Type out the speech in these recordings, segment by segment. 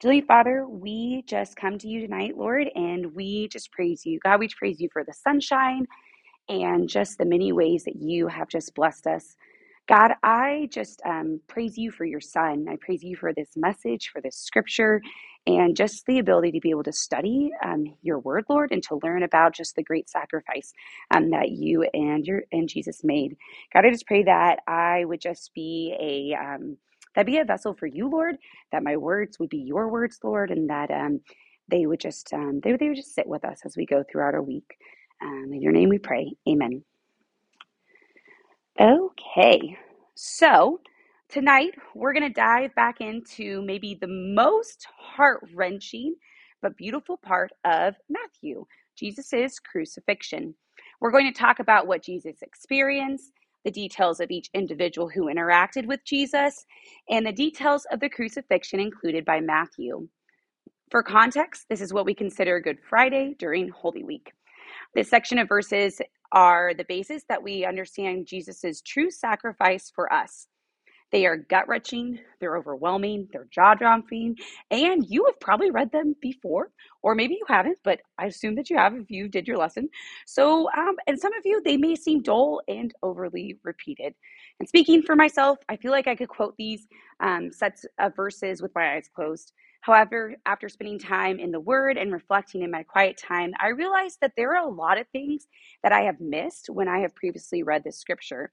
Dearly Father, we just come to you tonight, Lord, and we just praise you. God, we praise you for the sunshine and just the many ways that you have just blessed us. God, I just um, praise you for your son. I praise you for this message, for this scripture, and just the ability to be able to study um, your word, Lord, and to learn about just the great sacrifice um, that you and your and Jesus made. God, I just pray that I would just be a um, that be a vessel for you, Lord. That my words would be your words, Lord, and that um, they would just um, they, they would just sit with us as we go throughout our week. Um, in your name we pray. Amen. Okay, so tonight we're going to dive back into maybe the most heart wrenching but beautiful part of Matthew Jesus' crucifixion. We're going to talk about what Jesus experienced, the details of each individual who interacted with Jesus, and the details of the crucifixion included by Matthew. For context, this is what we consider Good Friday during Holy Week. This section of verses are the basis that we understand Jesus' true sacrifice for us. They are gut wrenching, they're overwhelming, they're jaw dropping, and you have probably read them before, or maybe you haven't, but I assume that you have if you did your lesson. So, um, and some of you, they may seem dull and overly repeated. And speaking for myself, I feel like I could quote these um, sets of verses with my eyes closed. However, after spending time in the Word and reflecting in my quiet time, I realized that there are a lot of things that I have missed when I have previously read this scripture.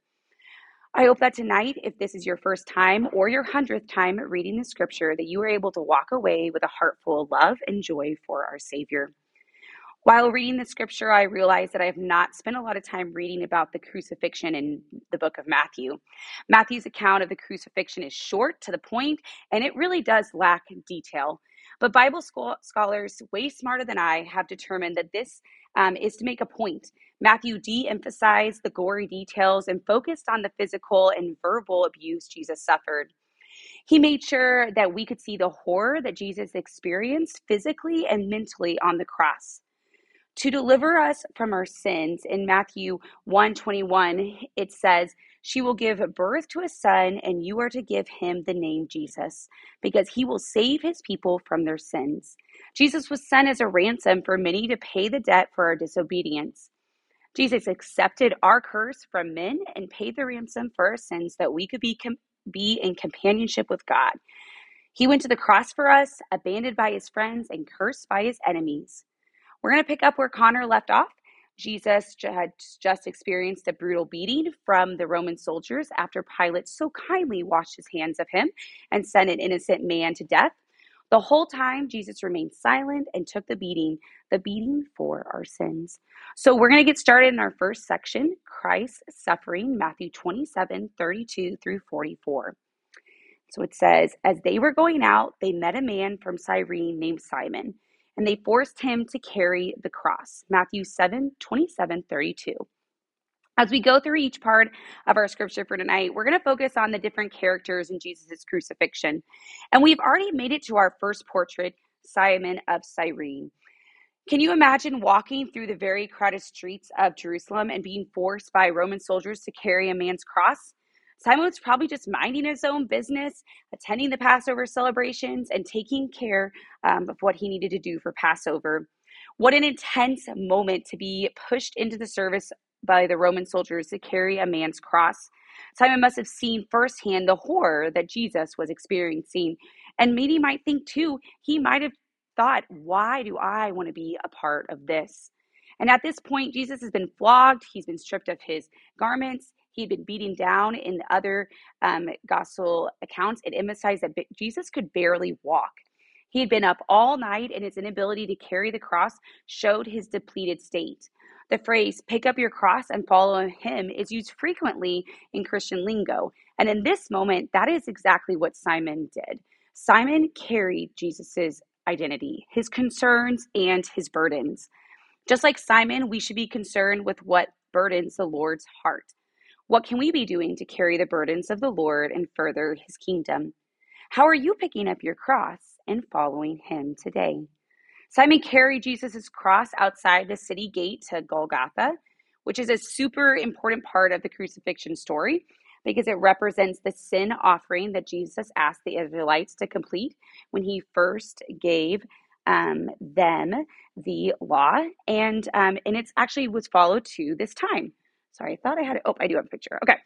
I hope that tonight, if this is your first time or your hundredth time reading the scripture, that you are able to walk away with a heart full of love and joy for our Savior. While reading the scripture, I realized that I have not spent a lot of time reading about the crucifixion in the book of Matthew. Matthew's account of the crucifixion is short, to the point, and it really does lack detail. But Bible school, scholars, way smarter than I, have determined that this um, is to make a point. Matthew de emphasized the gory details and focused on the physical and verbal abuse Jesus suffered. He made sure that we could see the horror that Jesus experienced physically and mentally on the cross. To deliver us from our sins in matthew 121 it says she will give birth to a son and you are to give him the name jesus because he will save his people from their sins. Jesus was sent as a ransom for many to pay the debt for our disobedience jesus accepted our curse from men and paid the ransom for our sins that we could be, com- be in companionship with god he went to the cross for us abandoned by his friends and cursed by his enemies we're going to pick up where Connor left off. Jesus had just experienced a brutal beating from the Roman soldiers after Pilate so kindly washed his hands of him and sent an innocent man to death. The whole time, Jesus remained silent and took the beating, the beating for our sins. So, we're going to get started in our first section Christ's suffering, Matthew 27 32 through 44. So it says, As they were going out, they met a man from Cyrene named Simon and they forced him to carry the cross. Matthew 7 27 32. As we go through each part of our scripture for tonight, we're going to focus on the different characters in Jesus' crucifixion. And we've already made it to our first portrait, Simon of Cyrene. Can you imagine walking through the very crowded streets of Jerusalem and being forced by Roman soldiers to carry a man's cross? Simon was probably just minding his own business, attending the Passover celebrations, and taking care um, of what he needed to do for Passover. What an intense moment to be pushed into the service by the Roman soldiers to carry a man's cross. Simon must have seen firsthand the horror that Jesus was experiencing. And maybe might think too, he might have thought, why do I want to be a part of this? And at this point, Jesus has been flogged, he's been stripped of his garments, He'd been beaten down in the other um, gospel accounts. It emphasized that Jesus could barely walk. He had been up all night, and his inability to carry the cross showed his depleted state. The phrase, pick up your cross and follow him, is used frequently in Christian lingo. And in this moment, that is exactly what Simon did. Simon carried Jesus's identity, his concerns, and his burdens. Just like Simon, we should be concerned with what burdens the Lord's heart. What can we be doing to carry the burdens of the Lord and further his kingdom? How are you picking up your cross and following him today? Simon carried Jesus' cross outside the city gate to Golgotha, which is a super important part of the crucifixion story. because it represents the sin offering that Jesus asked the Israelites to complete when he first gave um, them the law, and um, and it's actually was followed to this time. Sorry, I thought I had it. Oh, I do have a picture. Okay.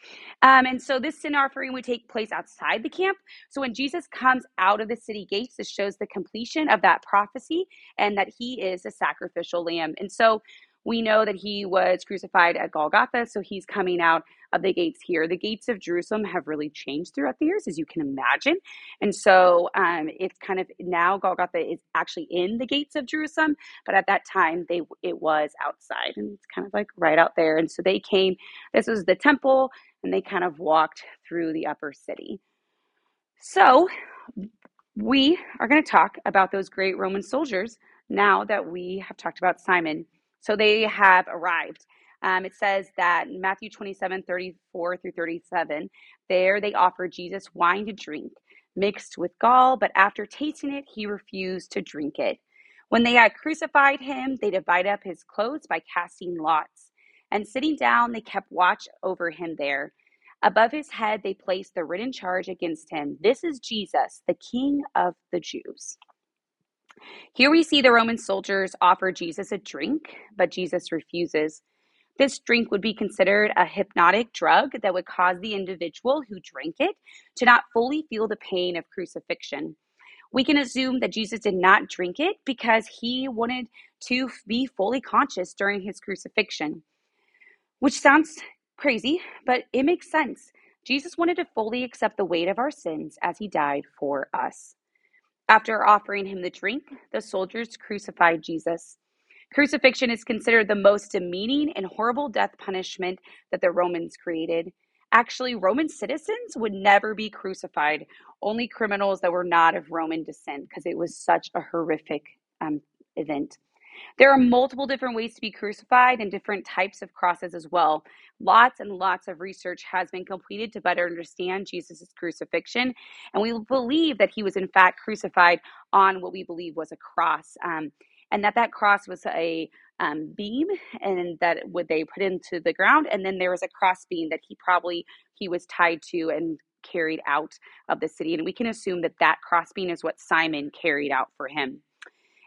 Um, and so this sin offering would take place outside the camp. So when Jesus comes out of the city gates, this shows the completion of that prophecy and that he is a sacrificial lamb. And so we know that he was crucified at Golgotha, so he's coming out of the gates here. The gates of Jerusalem have really changed throughout the years, as you can imagine. And so um, it's kind of now Golgotha is actually in the gates of Jerusalem, but at that time they it was outside, and it's kind of like right out there. And so they came. This was the temple, and they kind of walked through the upper city. So we are going to talk about those great Roman soldiers now that we have talked about Simon. So they have arrived. Um, it says that in Matthew 27 34 through 37, there they offered Jesus wine to drink, mixed with gall, but after tasting it, he refused to drink it. When they had crucified him, they divided up his clothes by casting lots. And sitting down, they kept watch over him there. Above his head, they placed the written charge against him This is Jesus, the King of the Jews. Here we see the Roman soldiers offer Jesus a drink, but Jesus refuses. This drink would be considered a hypnotic drug that would cause the individual who drank it to not fully feel the pain of crucifixion. We can assume that Jesus did not drink it because he wanted to be fully conscious during his crucifixion, which sounds crazy, but it makes sense. Jesus wanted to fully accept the weight of our sins as he died for us. After offering him the drink, the soldiers crucified Jesus. Crucifixion is considered the most demeaning and horrible death punishment that the Romans created. Actually, Roman citizens would never be crucified, only criminals that were not of Roman descent, because it was such a horrific um, event. There are multiple different ways to be crucified and different types of crosses as well. Lots and lots of research has been completed to better understand Jesus' crucifixion, and we believe that he was in fact crucified on what we believe was a cross, um, and that that cross was a um, beam, and that would they put into the ground, and then there was a cross beam that he probably he was tied to and carried out of the city, and we can assume that that cross beam is what Simon carried out for him.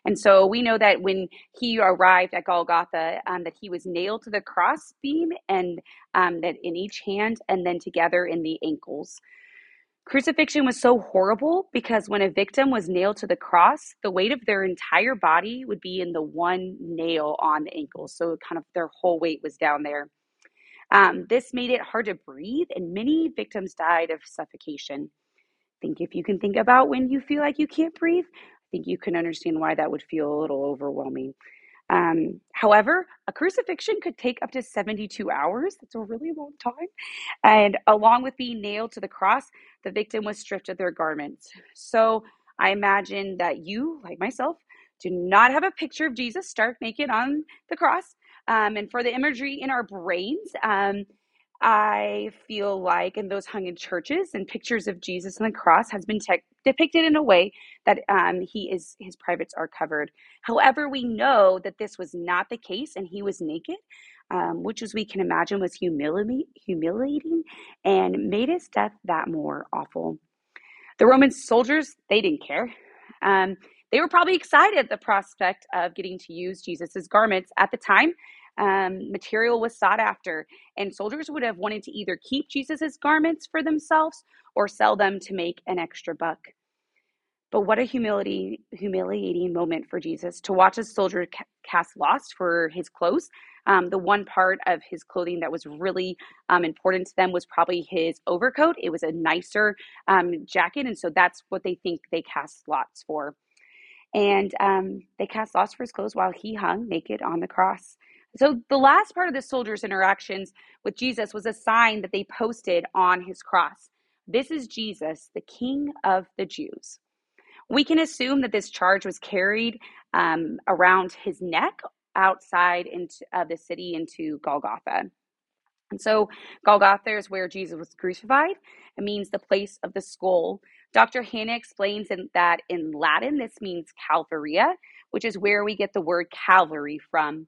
And so we know that when he arrived at Golgotha, um, that he was nailed to the cross beam and um, that in each hand and then together in the ankles. Crucifixion was so horrible because when a victim was nailed to the cross, the weight of their entire body would be in the one nail on the ankle. So kind of their whole weight was down there. Um, this made it hard to breathe, and many victims died of suffocation. Think if you can think about when you feel like you can't breathe, think you can understand why that would feel a little overwhelming. Um, however, a crucifixion could take up to 72 hours. That's a really long time. And along with being nailed to the cross, the victim was stripped of their garments. So I imagine that you, like myself, do not have a picture of Jesus stark naked on the cross. Um, and for the imagery in our brains, um, I feel like, and those hung in churches and pictures of Jesus on the cross has been te- depicted in a way that um, he is his privates are covered. However, we know that this was not the case, and he was naked, um, which, as we can imagine, was humili- humiliating and made his death that more awful. The Roman soldiers they didn't care. Um, they were probably excited at the prospect of getting to use Jesus's garments at the time um, material was sought after, and soldiers would have wanted to either keep Jesus's garments for themselves or sell them to make an extra buck. But what a humility, humiliating moment for Jesus to watch a soldier ca- cast lots for his clothes. Um, the one part of his clothing that was really um, important to them was probably his overcoat. It was a nicer um, jacket, and so that's what they think they cast lots for. And um, they cast lots for his clothes while he hung naked on the cross. So the last part of the soldiers' interactions with Jesus was a sign that they posted on his cross. This is Jesus, the King of the Jews. We can assume that this charge was carried um, around his neck outside into uh, the city into Golgotha. And so Golgotha is where Jesus was crucified. It means the place of the skull. Dr. Hanna explains in, that in Latin, this means Calvaria, which is where we get the word Calvary from.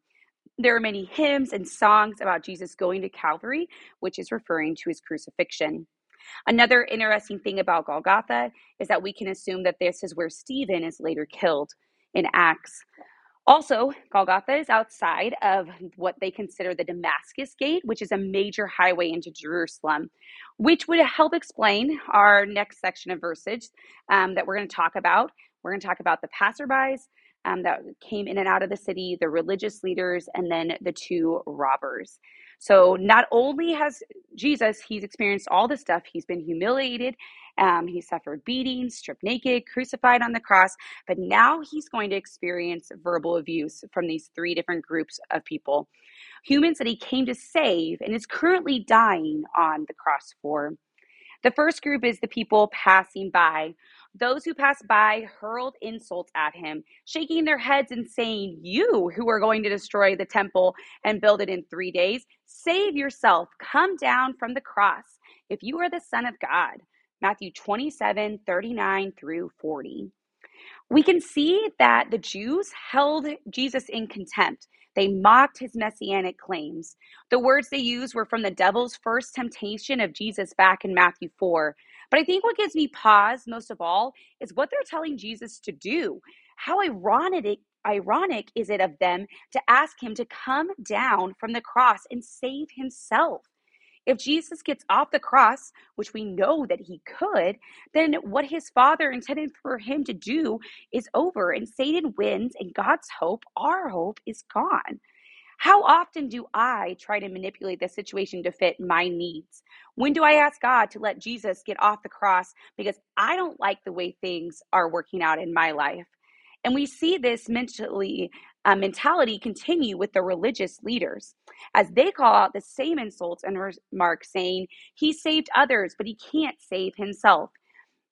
There are many hymns and songs about Jesus going to Calvary, which is referring to his crucifixion. Another interesting thing about Golgotha is that we can assume that this is where Stephen is later killed in Acts. Also, Golgotha is outside of what they consider the Damascus Gate, which is a major highway into Jerusalem, which would help explain our next section of verses um, that we're going to talk about. We're going to talk about the passerbys um, that came in and out of the city, the religious leaders, and then the two robbers. So not only has Jesus, he's experienced all this stuff, he's been humiliated, um, he suffered beatings, stripped naked, crucified on the cross, but now he's going to experience verbal abuse from these three different groups of people. Humans that he came to save and is currently dying on the cross for. The first group is the people passing by. Those who passed by hurled insults at him, shaking their heads and saying, You who are going to destroy the temple and build it in three days, save yourself. Come down from the cross if you are the Son of God. Matthew 27 39 through 40 we can see that the Jews held Jesus in contempt. They mocked his messianic claims. The words they used were from the devil's first temptation of Jesus back in Matthew 4. But I think what gives me pause most of all is what they're telling Jesus to do. How ironic ironic is it of them to ask him to come down from the cross and save himself? If Jesus gets off the cross, which we know that he could, then what his father intended for him to do is over, and Satan wins, and God's hope, our hope, is gone. How often do I try to manipulate the situation to fit my needs? When do I ask God to let Jesus get off the cross because I don't like the way things are working out in my life? And we see this mentally uh, mentality continue with the religious leaders as they call out the same insults and remarks, saying, He saved others, but he can't save himself.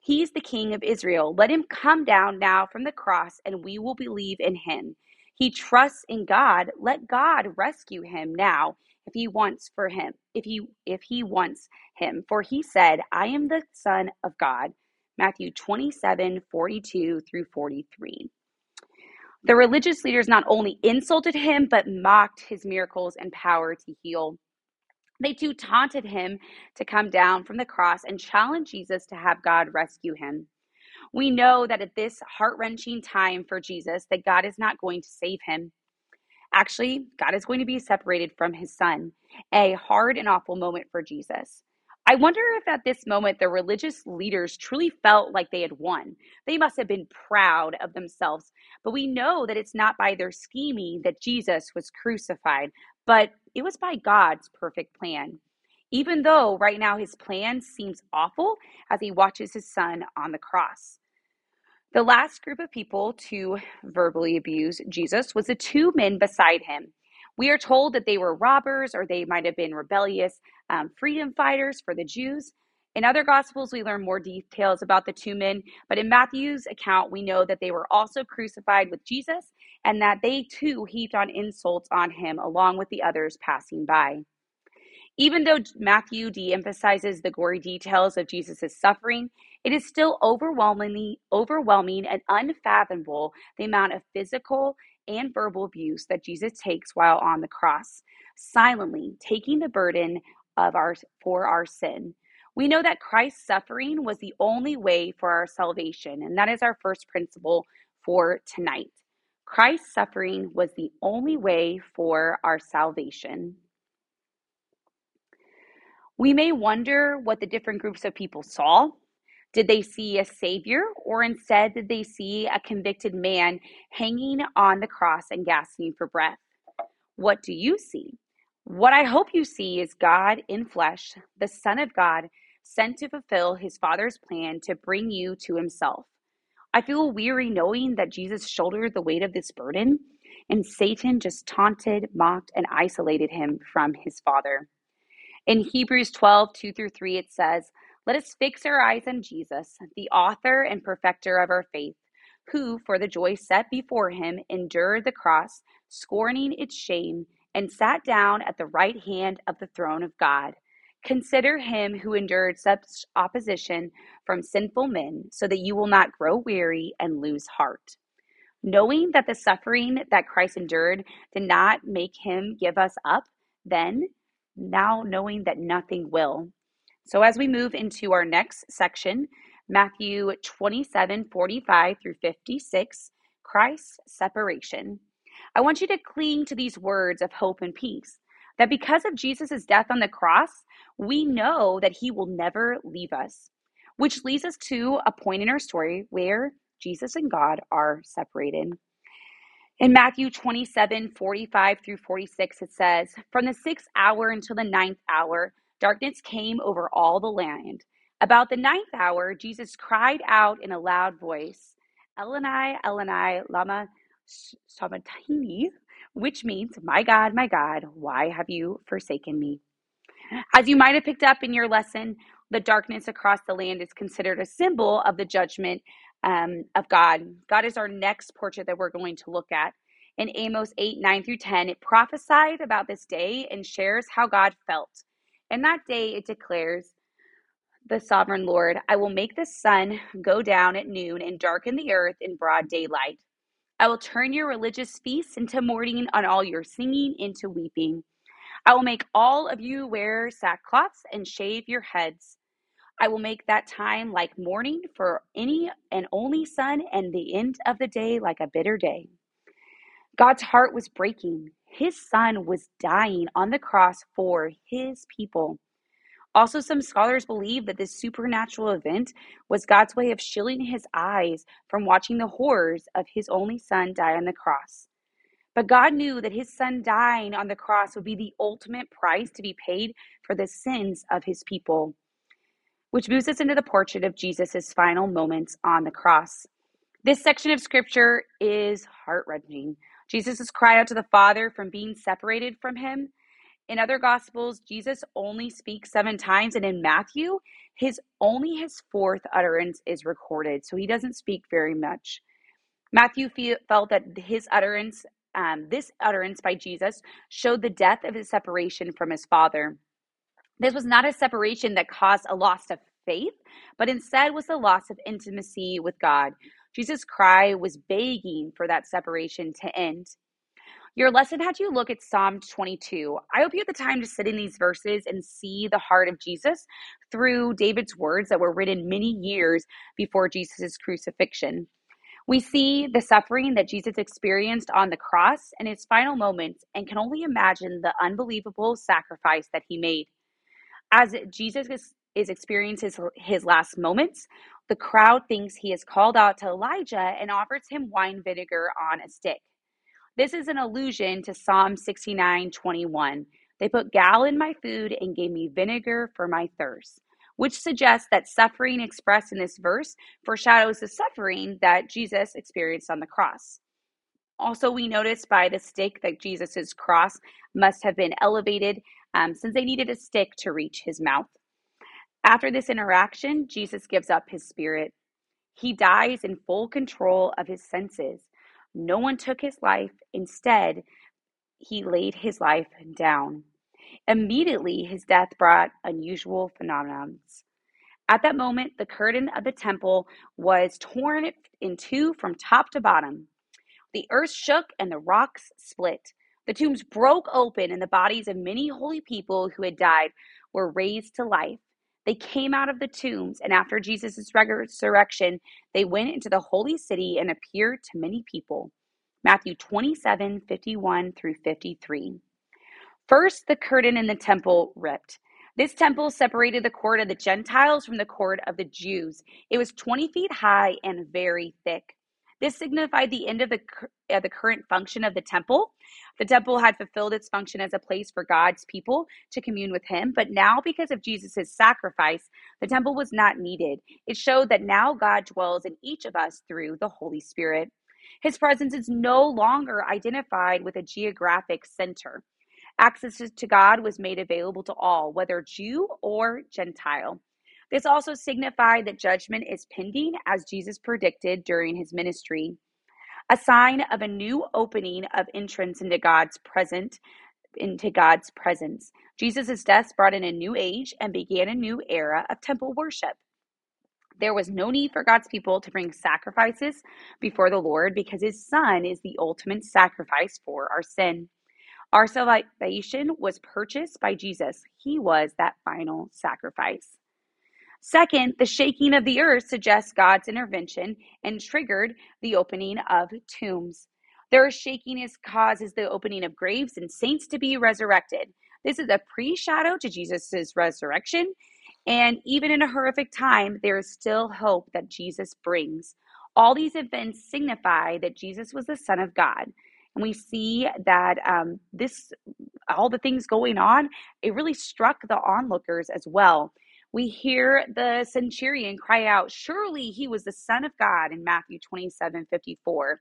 He's the king of Israel. Let him come down now from the cross, and we will believe in him. He trusts in God. Let God rescue him now if he wants for him, if he if he wants him. For he said, I am the son of God. Matthew 27, 42 through 43. The religious leaders not only insulted him, but mocked his miracles and power to heal. They too taunted him to come down from the cross and challenged Jesus to have God rescue him. We know that at this heart-wrenching time for Jesus that God is not going to save him. Actually, God is going to be separated from his son, a hard and awful moment for Jesus. I wonder if at this moment the religious leaders truly felt like they had won. They must have been proud of themselves. But we know that it's not by their scheming that Jesus was crucified, but it was by God's perfect plan. Even though right now his plan seems awful as he watches his son on the cross. The last group of people to verbally abuse Jesus was the two men beside him. We are told that they were robbers or they might have been rebellious um, freedom fighters for the Jews. In other Gospels, we learn more details about the two men, but in Matthew's account, we know that they were also crucified with Jesus and that they too heaped on insults on him along with the others passing by. Even though Matthew de emphasizes the gory details of Jesus' suffering, it is still overwhelmingly overwhelming and unfathomable the amount of physical and verbal abuse that Jesus takes while on the cross, silently taking the burden of our for our sin. We know that Christ's suffering was the only way for our salvation, and that is our first principle for tonight. Christ's suffering was the only way for our salvation. We may wonder what the different groups of people saw did they see a savior, or instead did they see a convicted man hanging on the cross and gasping for breath? What do you see? What I hope you see is God in flesh, the Son of God, sent to fulfill his Father's plan to bring you to himself. I feel weary knowing that Jesus shouldered the weight of this burden, and Satan just taunted, mocked, and isolated him from his Father. In Hebrews 12, 2 through 3, it says, let us fix our eyes on Jesus, the author and perfecter of our faith, who, for the joy set before him, endured the cross, scorning its shame, and sat down at the right hand of the throne of God. Consider him who endured such opposition from sinful men, so that you will not grow weary and lose heart. Knowing that the suffering that Christ endured did not make him give us up, then, now knowing that nothing will. So, as we move into our next section, Matthew 27 45 through 56, Christ's separation. I want you to cling to these words of hope and peace. That because of Jesus' death on the cross, we know that he will never leave us, which leads us to a point in our story where Jesus and God are separated. In Matthew 27 45 through 46, it says, From the sixth hour until the ninth hour, darkness came over all the land. About the ninth hour, Jesus cried out in a loud voice, Eleni, Eleni, Lama Sabachthani, which means, My God, my God, why have you forsaken me? As you might have picked up in your lesson, the darkness across the land is considered a symbol of the judgment um, of God. God is our next portrait that we're going to look at. In Amos 8 9 through 10, it prophesied about this day and shares how God felt. In that day, it declares, the sovereign Lord, I will make the sun go down at noon and darken the earth in broad daylight. I will turn your religious feasts into mourning and all your singing into weeping. I will make all of you wear sackcloths and shave your heads. I will make that time like mourning for any and only son, and the end of the day like a bitter day. God's heart was breaking. His son was dying on the cross for his people. Also, some scholars believe that this supernatural event was God's way of shielding his eyes from watching the horrors of his only son die on the cross. But God knew that his son dying on the cross would be the ultimate price to be paid for the sins of his people. Which moves us into the portrait of Jesus' final moments on the cross. This section of scripture is heart wrenching. Jesus' cry out to the Father from being separated from him. In other gospels, Jesus only speaks seven times, and in Matthew, his only his fourth utterance is recorded, so he doesn't speak very much. Matthew felt that his utterance um, this utterance by Jesus showed the death of his separation from his Father. This was not a separation that caused a loss of faith, but instead was the loss of intimacy with God. Jesus' cry was begging for that separation to end. Your lesson had you look at Psalm 22. I hope you had the time to sit in these verses and see the heart of Jesus through David's words that were written many years before Jesus' crucifixion. We see the suffering that Jesus experienced on the cross in his final moments and can only imagine the unbelievable sacrifice that he made. As Jesus is, is experiencing his, his last moments, the crowd thinks he is called out to Elijah and offers him wine vinegar on a stick. This is an allusion to Psalm 69 21. They put gall in my food and gave me vinegar for my thirst which suggests that suffering expressed in this verse foreshadows the suffering that Jesus experienced on the cross. Also, we notice by the stick that Jesus' cross must have been elevated um, since they needed a stick to reach his mouth. After this interaction, Jesus gives up his spirit. He dies in full control of his senses. No one took his life. Instead, he laid his life down. Immediately, his death brought unusual phenomena. At that moment, the curtain of the temple was torn in two from top to bottom. The earth shook and the rocks split. The tombs broke open, and the bodies of many holy people who had died were raised to life. They came out of the tombs, and after Jesus' resurrection, they went into the holy city and appeared to many people. Matthew 27 51 through 53. First, the curtain in the temple ripped. This temple separated the court of the Gentiles from the court of the Jews. It was 20 feet high and very thick. This signified the end of the, uh, the current function of the temple. The temple had fulfilled its function as a place for God's people to commune with Him, but now, because of Jesus' sacrifice, the temple was not needed. It showed that now God dwells in each of us through the Holy Spirit. His presence is no longer identified with a geographic center. Access to God was made available to all, whether Jew or Gentile. This also signified that judgment is pending, as Jesus predicted during his ministry. A sign of a new opening of entrance into God's present into God's presence. Jesus' death brought in a new age and began a new era of temple worship. There was no need for God's people to bring sacrifices before the Lord because his son is the ultimate sacrifice for our sin. Our salvation was purchased by Jesus. He was that final sacrifice. Second, the shaking of the earth suggests God's intervention and triggered the opening of tombs. Their shaking is causes the opening of graves and saints to be resurrected. This is a pre-shadow to Jesus' resurrection. And even in a horrific time, there is still hope that Jesus brings. All these events signify that Jesus was the Son of God. And we see that um, this, all the things going on, it really struck the onlookers as well. We hear the centurion cry out, Surely he was the Son of God in Matthew 27 54.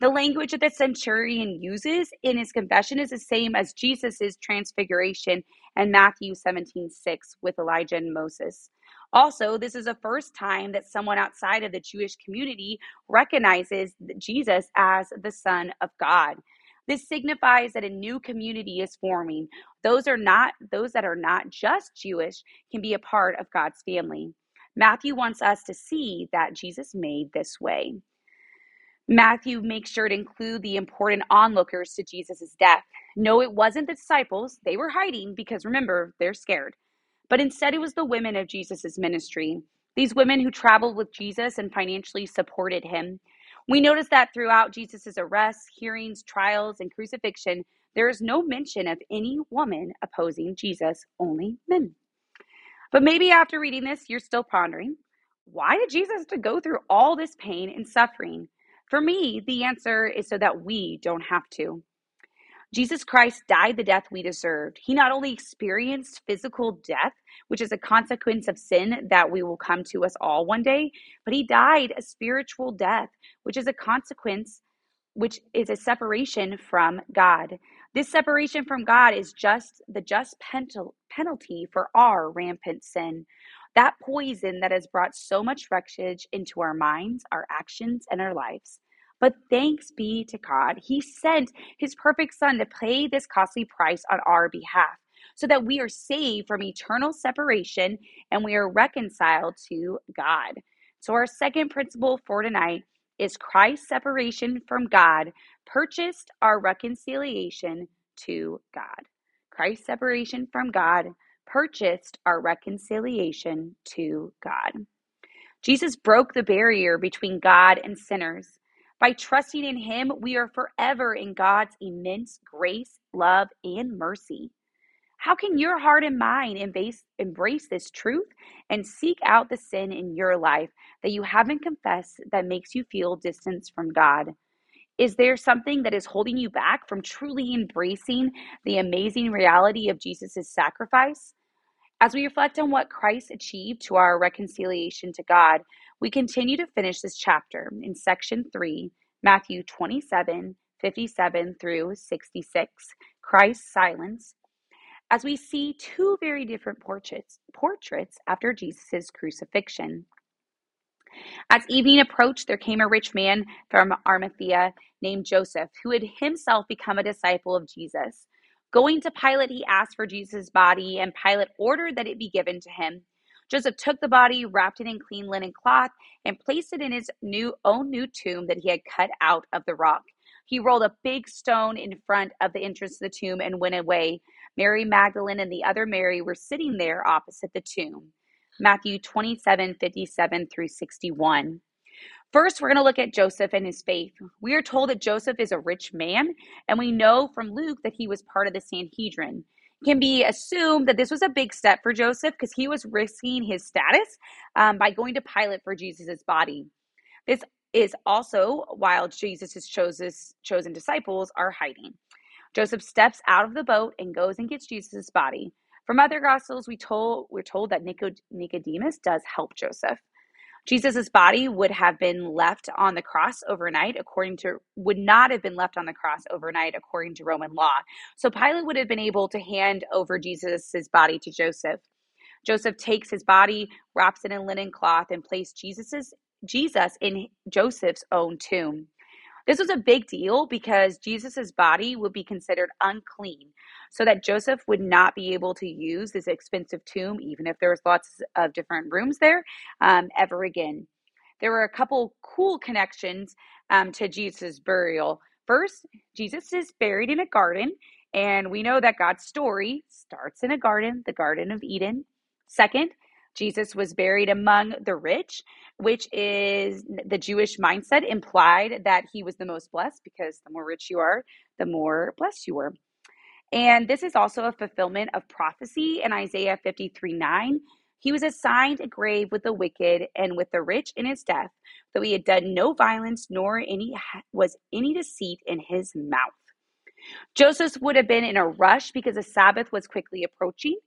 The language that the centurion uses in his confession is the same as Jesus' transfiguration in Matthew 17 6 with Elijah and Moses. Also, this is the first time that someone outside of the Jewish community recognizes Jesus as the Son of God. This signifies that a new community is forming. Those are not those that are not just Jewish can be a part of God's family. Matthew wants us to see that Jesus made this way. Matthew makes sure to include the important onlookers to Jesus' death. No, it wasn't the disciples. They were hiding because remember, they're scared. But instead, it was the women of Jesus' ministry. These women who traveled with Jesus and financially supported him. We notice that throughout Jesus' arrests, hearings, trials, and crucifixion, there is no mention of any woman opposing Jesus, only men. But maybe after reading this, you're still pondering why did Jesus have to go through all this pain and suffering? For me, the answer is so that we don't have to. Jesus Christ died the death we deserved. He not only experienced physical death, which is a consequence of sin that we will come to us all one day, but he died a spiritual death, which is a consequence, which is a separation from God. This separation from God is just the just penalty for our rampant sin. That poison that has brought so much wreckage into our minds, our actions, and our lives. But thanks be to God, He sent His perfect Son to pay this costly price on our behalf so that we are saved from eternal separation and we are reconciled to God. So, our second principle for tonight is Christ's separation from God purchased our reconciliation to God. Christ's separation from God purchased our reconciliation to God. Jesus broke the barrier between God and sinners. By trusting in Him, we are forever in God's immense grace, love, and mercy. How can your heart and mind embrace, this truth and seek out the sin in your life that you haven't confessed that makes you feel distance from God? Is there something that is holding you back from truly embracing the amazing reality of Jesus' sacrifice? As we reflect on what Christ achieved to our reconciliation to God, we continue to finish this chapter in section 3, Matthew 27 57 through 66, Christ's silence, as we see two very different portraits, portraits after Jesus' crucifixion. As evening approached, there came a rich man from Arimathea named Joseph, who had himself become a disciple of Jesus. Going to Pilate, he asked for Jesus' body, and Pilate ordered that it be given to him. Joseph took the body, wrapped it in clean linen cloth, and placed it in his new own new tomb that he had cut out of the rock. He rolled a big stone in front of the entrance to the tomb and went away. Mary Magdalene and the other Mary were sitting there opposite the tomb. Matthew 27 57 through 61. First, we're going to look at Joseph and his faith. We are told that Joseph is a rich man, and we know from Luke that he was part of the Sanhedrin. Can be assumed that this was a big step for Joseph because he was risking his status um, by going to Pilate for Jesus' body. This is also while Jesus' chosen disciples are hiding. Joseph steps out of the boat and goes and gets Jesus' body. From other gospels, we told we're told that Nicodemus does help Joseph. Jesus' body would have been left on the cross overnight, according to, would not have been left on the cross overnight, according to Roman law. So Pilate would have been able to hand over Jesus' body to Joseph. Joseph takes his body, wraps it in linen cloth, and placed Jesus's Jesus in Joseph's own tomb. This was a big deal because Jesus' body would be considered unclean. so that Joseph would not be able to use this expensive tomb, even if there was lots of different rooms there, um, ever again. There were a couple cool connections um, to Jesus' burial. First, Jesus is buried in a garden, and we know that God's story starts in a garden, the Garden of Eden. Second, Jesus was buried among the rich, which is the Jewish mindset implied that he was the most blessed because the more rich you are, the more blessed you were. And this is also a fulfillment of prophecy in Isaiah 53 9. He was assigned a grave with the wicked and with the rich in his death, though he had done no violence nor any was any deceit in his mouth. Joseph would have been in a rush because the Sabbath was quickly approaching.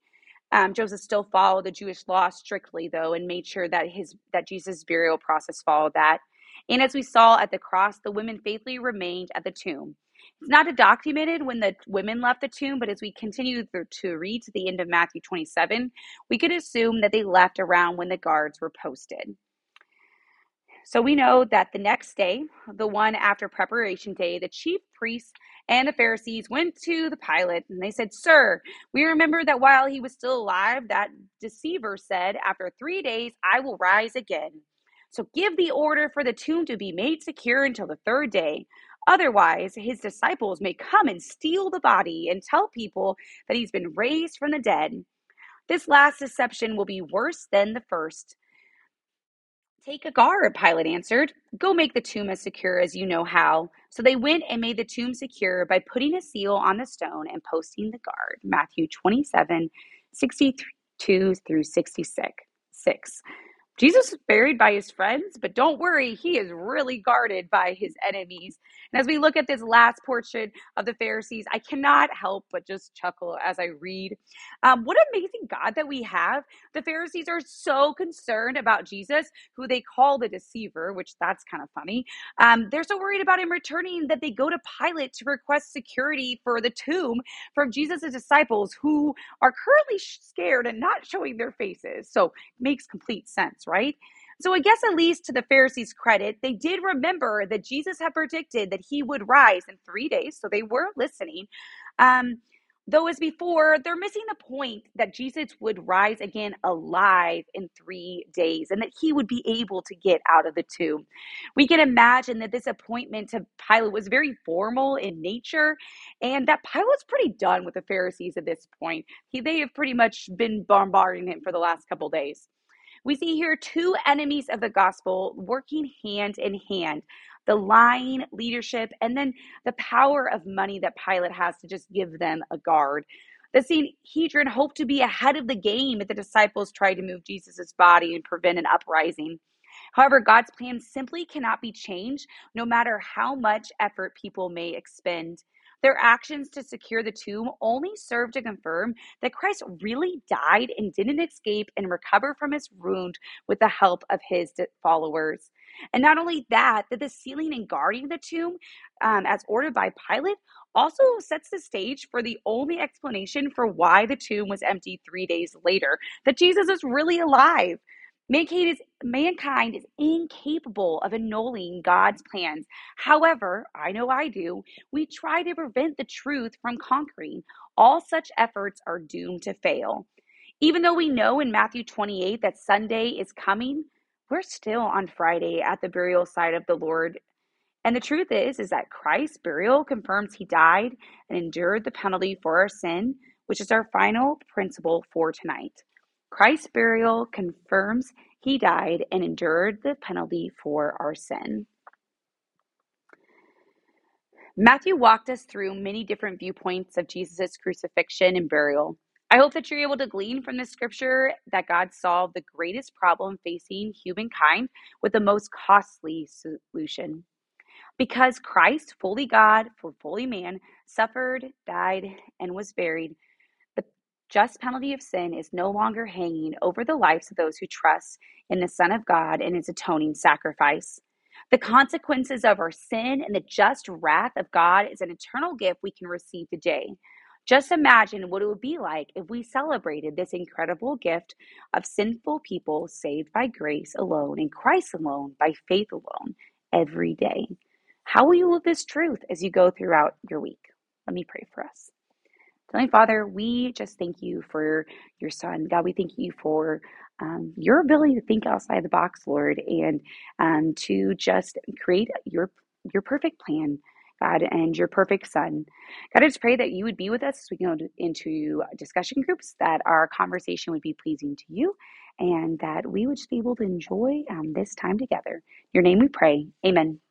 Um, Joseph still followed the Jewish law strictly, though, and made sure that his that Jesus' burial process followed that. And as we saw at the cross, the women faithfully remained at the tomb. It's not documented when the women left the tomb, but as we continue to read to the end of Matthew 27, we could assume that they left around when the guards were posted. So we know that the next day, the one after preparation day, the chief priests and the Pharisees went to the Pilate and they said, Sir, we remember that while he was still alive, that deceiver said, After three days, I will rise again. So give the order for the tomb to be made secure until the third day. Otherwise, his disciples may come and steal the body and tell people that he's been raised from the dead. This last deception will be worse than the first. Take a guard, Pilate answered. Go make the tomb as secure as you know how. So they went and made the tomb secure by putting a seal on the stone and posting the guard. Matthew 27, 62 through 66. Jesus is buried by his friends, but don't worry, he is really guarded by his enemies. And as we look at this last portion of the Pharisees, I cannot help but just chuckle as I read. Um, what amazing God that we have. The Pharisees are so concerned about Jesus, who they call the deceiver, which that's kind of funny. Um, they're so worried about him returning that they go to Pilate to request security for the tomb from Jesus' disciples, who are currently scared and not showing their faces. So it makes complete sense, right? So I guess at least to the Pharisees' credit, they did remember that Jesus had predicted that he would rise in three days. So they were listening. Um, though, as before, they're missing the point that Jesus would rise again alive in three days and that he would be able to get out of the tomb. We can imagine that this appointment to Pilate was very formal in nature and that Pilate's pretty done with the Pharisees at this point. He, they have pretty much been bombarding him for the last couple days. We see here two enemies of the gospel working hand in hand the lying leadership and then the power of money that Pilate has to just give them a guard. The Sanhedrin hoped to be ahead of the game if the disciples tried to move Jesus' body and prevent an uprising. However, God's plan simply cannot be changed no matter how much effort people may expend. Their actions to secure the tomb only serve to confirm that Christ really died and didn't escape and recover from his wound with the help of his followers. And not only that, that the sealing and guarding the tomb, um, as ordered by Pilate, also sets the stage for the only explanation for why the tomb was empty three days later that Jesus is really alive. Mankind is, mankind is incapable of annulling God's plans. However, I know I do, we try to prevent the truth from conquering. All such efforts are doomed to fail. Even though we know in Matthew 28 that Sunday is coming, we're still on Friday at the burial site of the Lord. And the truth is is that Christ's burial confirms he died and endured the penalty for our sin, which is our final principle for tonight. Christ's burial confirms he died and endured the penalty for our sin. Matthew walked us through many different viewpoints of Jesus' crucifixion and burial. I hope that you're able to glean from this scripture that God solved the greatest problem facing humankind with the most costly solution. Because Christ, fully God, fully man, suffered, died, and was buried, just penalty of sin is no longer hanging over the lives of those who trust in the Son of God and his atoning sacrifice. The consequences of our sin and the just wrath of God is an eternal gift we can receive today. Just imagine what it would be like if we celebrated this incredible gift of sinful people saved by grace alone in Christ alone, by faith alone, every day. How will you live this truth as you go throughout your week? Let me pray for us. Heavenly Father, we just thank you for your son. God, we thank you for um, your ability to think outside the box, Lord, and um, to just create your your perfect plan, God, and your perfect son. God, I just pray that you would be with us as we go into discussion groups, that our conversation would be pleasing to you, and that we would just be able to enjoy um, this time together. In your name we pray. Amen.